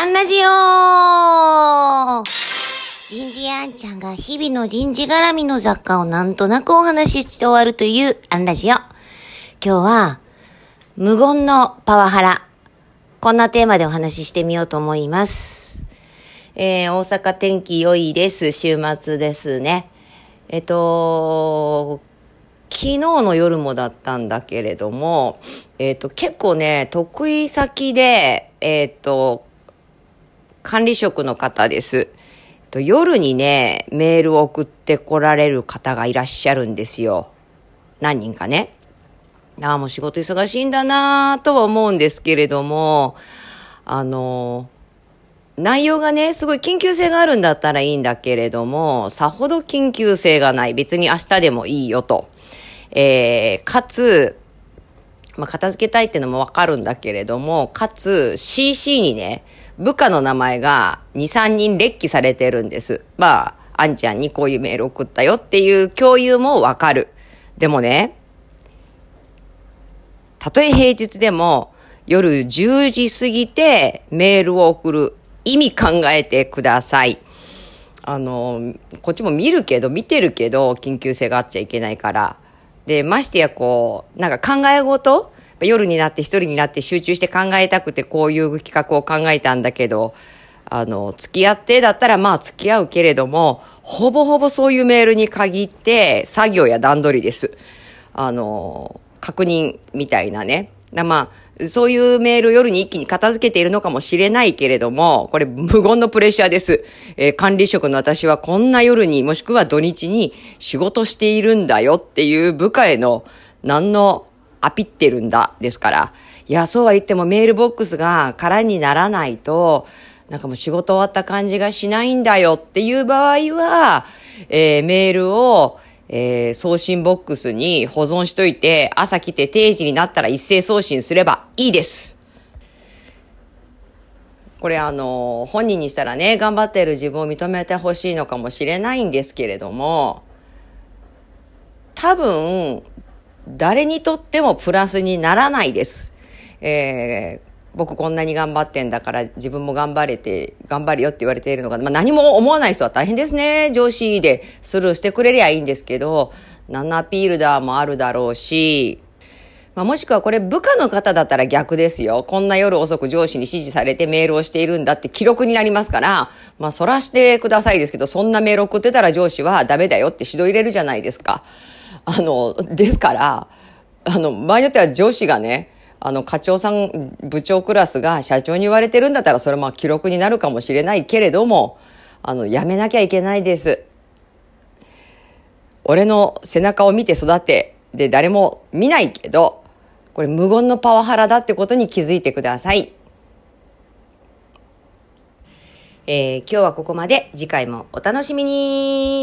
アンラジオ人事アンちゃんが日々の人事絡みの雑貨をなんとなくお話しして終わるというアンラジオ。今日は、無言のパワハラ。こんなテーマでお話ししてみようと思います。えー、大阪天気良いです。週末ですね。えっと、昨日の夜もだったんだけれども、えっ、と、結構ね、得意先で、えっ、と、管理職の方です。夜にね、メールを送ってこられる方がいらっしゃるんですよ。何人かね。ああ、もう仕事忙しいんだなとは思うんですけれども、あの、内容がね、すごい緊急性があるんだったらいいんだけれども、さほど緊急性がない。別に明日でもいいよと。えー、かつ、まあ、片付けたいっていうのもわかるんだけれども、かつ CC にね、部下の名前が2、3人列記されてるんです。まあ、あんちゃんにこういうメール送ったよっていう共有もわかる。でもね、たとえ平日でも夜10時過ぎてメールを送る意味考えてください。あの、こっちも見るけど、見てるけど、緊急性があっちゃいけないから。で、ましてやこう、なんか考え事夜になって一人になって集中して考えたくてこういう企画を考えたんだけど、あの、付き合ってだったらまあ付き合うけれども、ほぼほぼそういうメールに限って作業や段取りです。あの、確認みたいなね。まあ、そういうメールを夜に一気に片付けているのかもしれないけれども、これ無言のプレッシャーです。えー、管理職の私はこんな夜にもしくは土日に仕事しているんだよっていう部下への何のアピってるんだですから。いや、そうは言ってもメールボックスが空にならないと、なんかもう仕事終わった感じがしないんだよっていう場合は、えー、メールをえー、送信ボックスに保存しといて、朝来て定時になったら一斉送信すればいいです。これあの、本人にしたらね、頑張っている自分を認めてほしいのかもしれないんですけれども、多分、誰にとってもプラスにならないです。えー、僕こんなに頑張ってんだから自分も頑張れて、頑張るよって言われているのが、まあ何も思わない人は大変ですね。上司でスルーしてくれりゃいいんですけど、何のアピールだもあるだろうし、まあ、もしくはこれ部下の方だったら逆ですよ。こんな夜遅く上司に指示されてメールをしているんだって記録になりますから、まあそらしてくださいですけど、そんなメール送ってたら上司はダメだよって指導入れるじゃないですか。あの、ですから、あの、場合によっては上司がね、あの、課長さん、部長クラスが社長に言われてるんだったら、それも記録になるかもしれないけれども、あの、やめなきゃいけないです。俺の背中を見て育て、で、誰も見ないけど、これ無言のパワハラだってことに気づいてください。えー、今日はここまで。次回もお楽しみに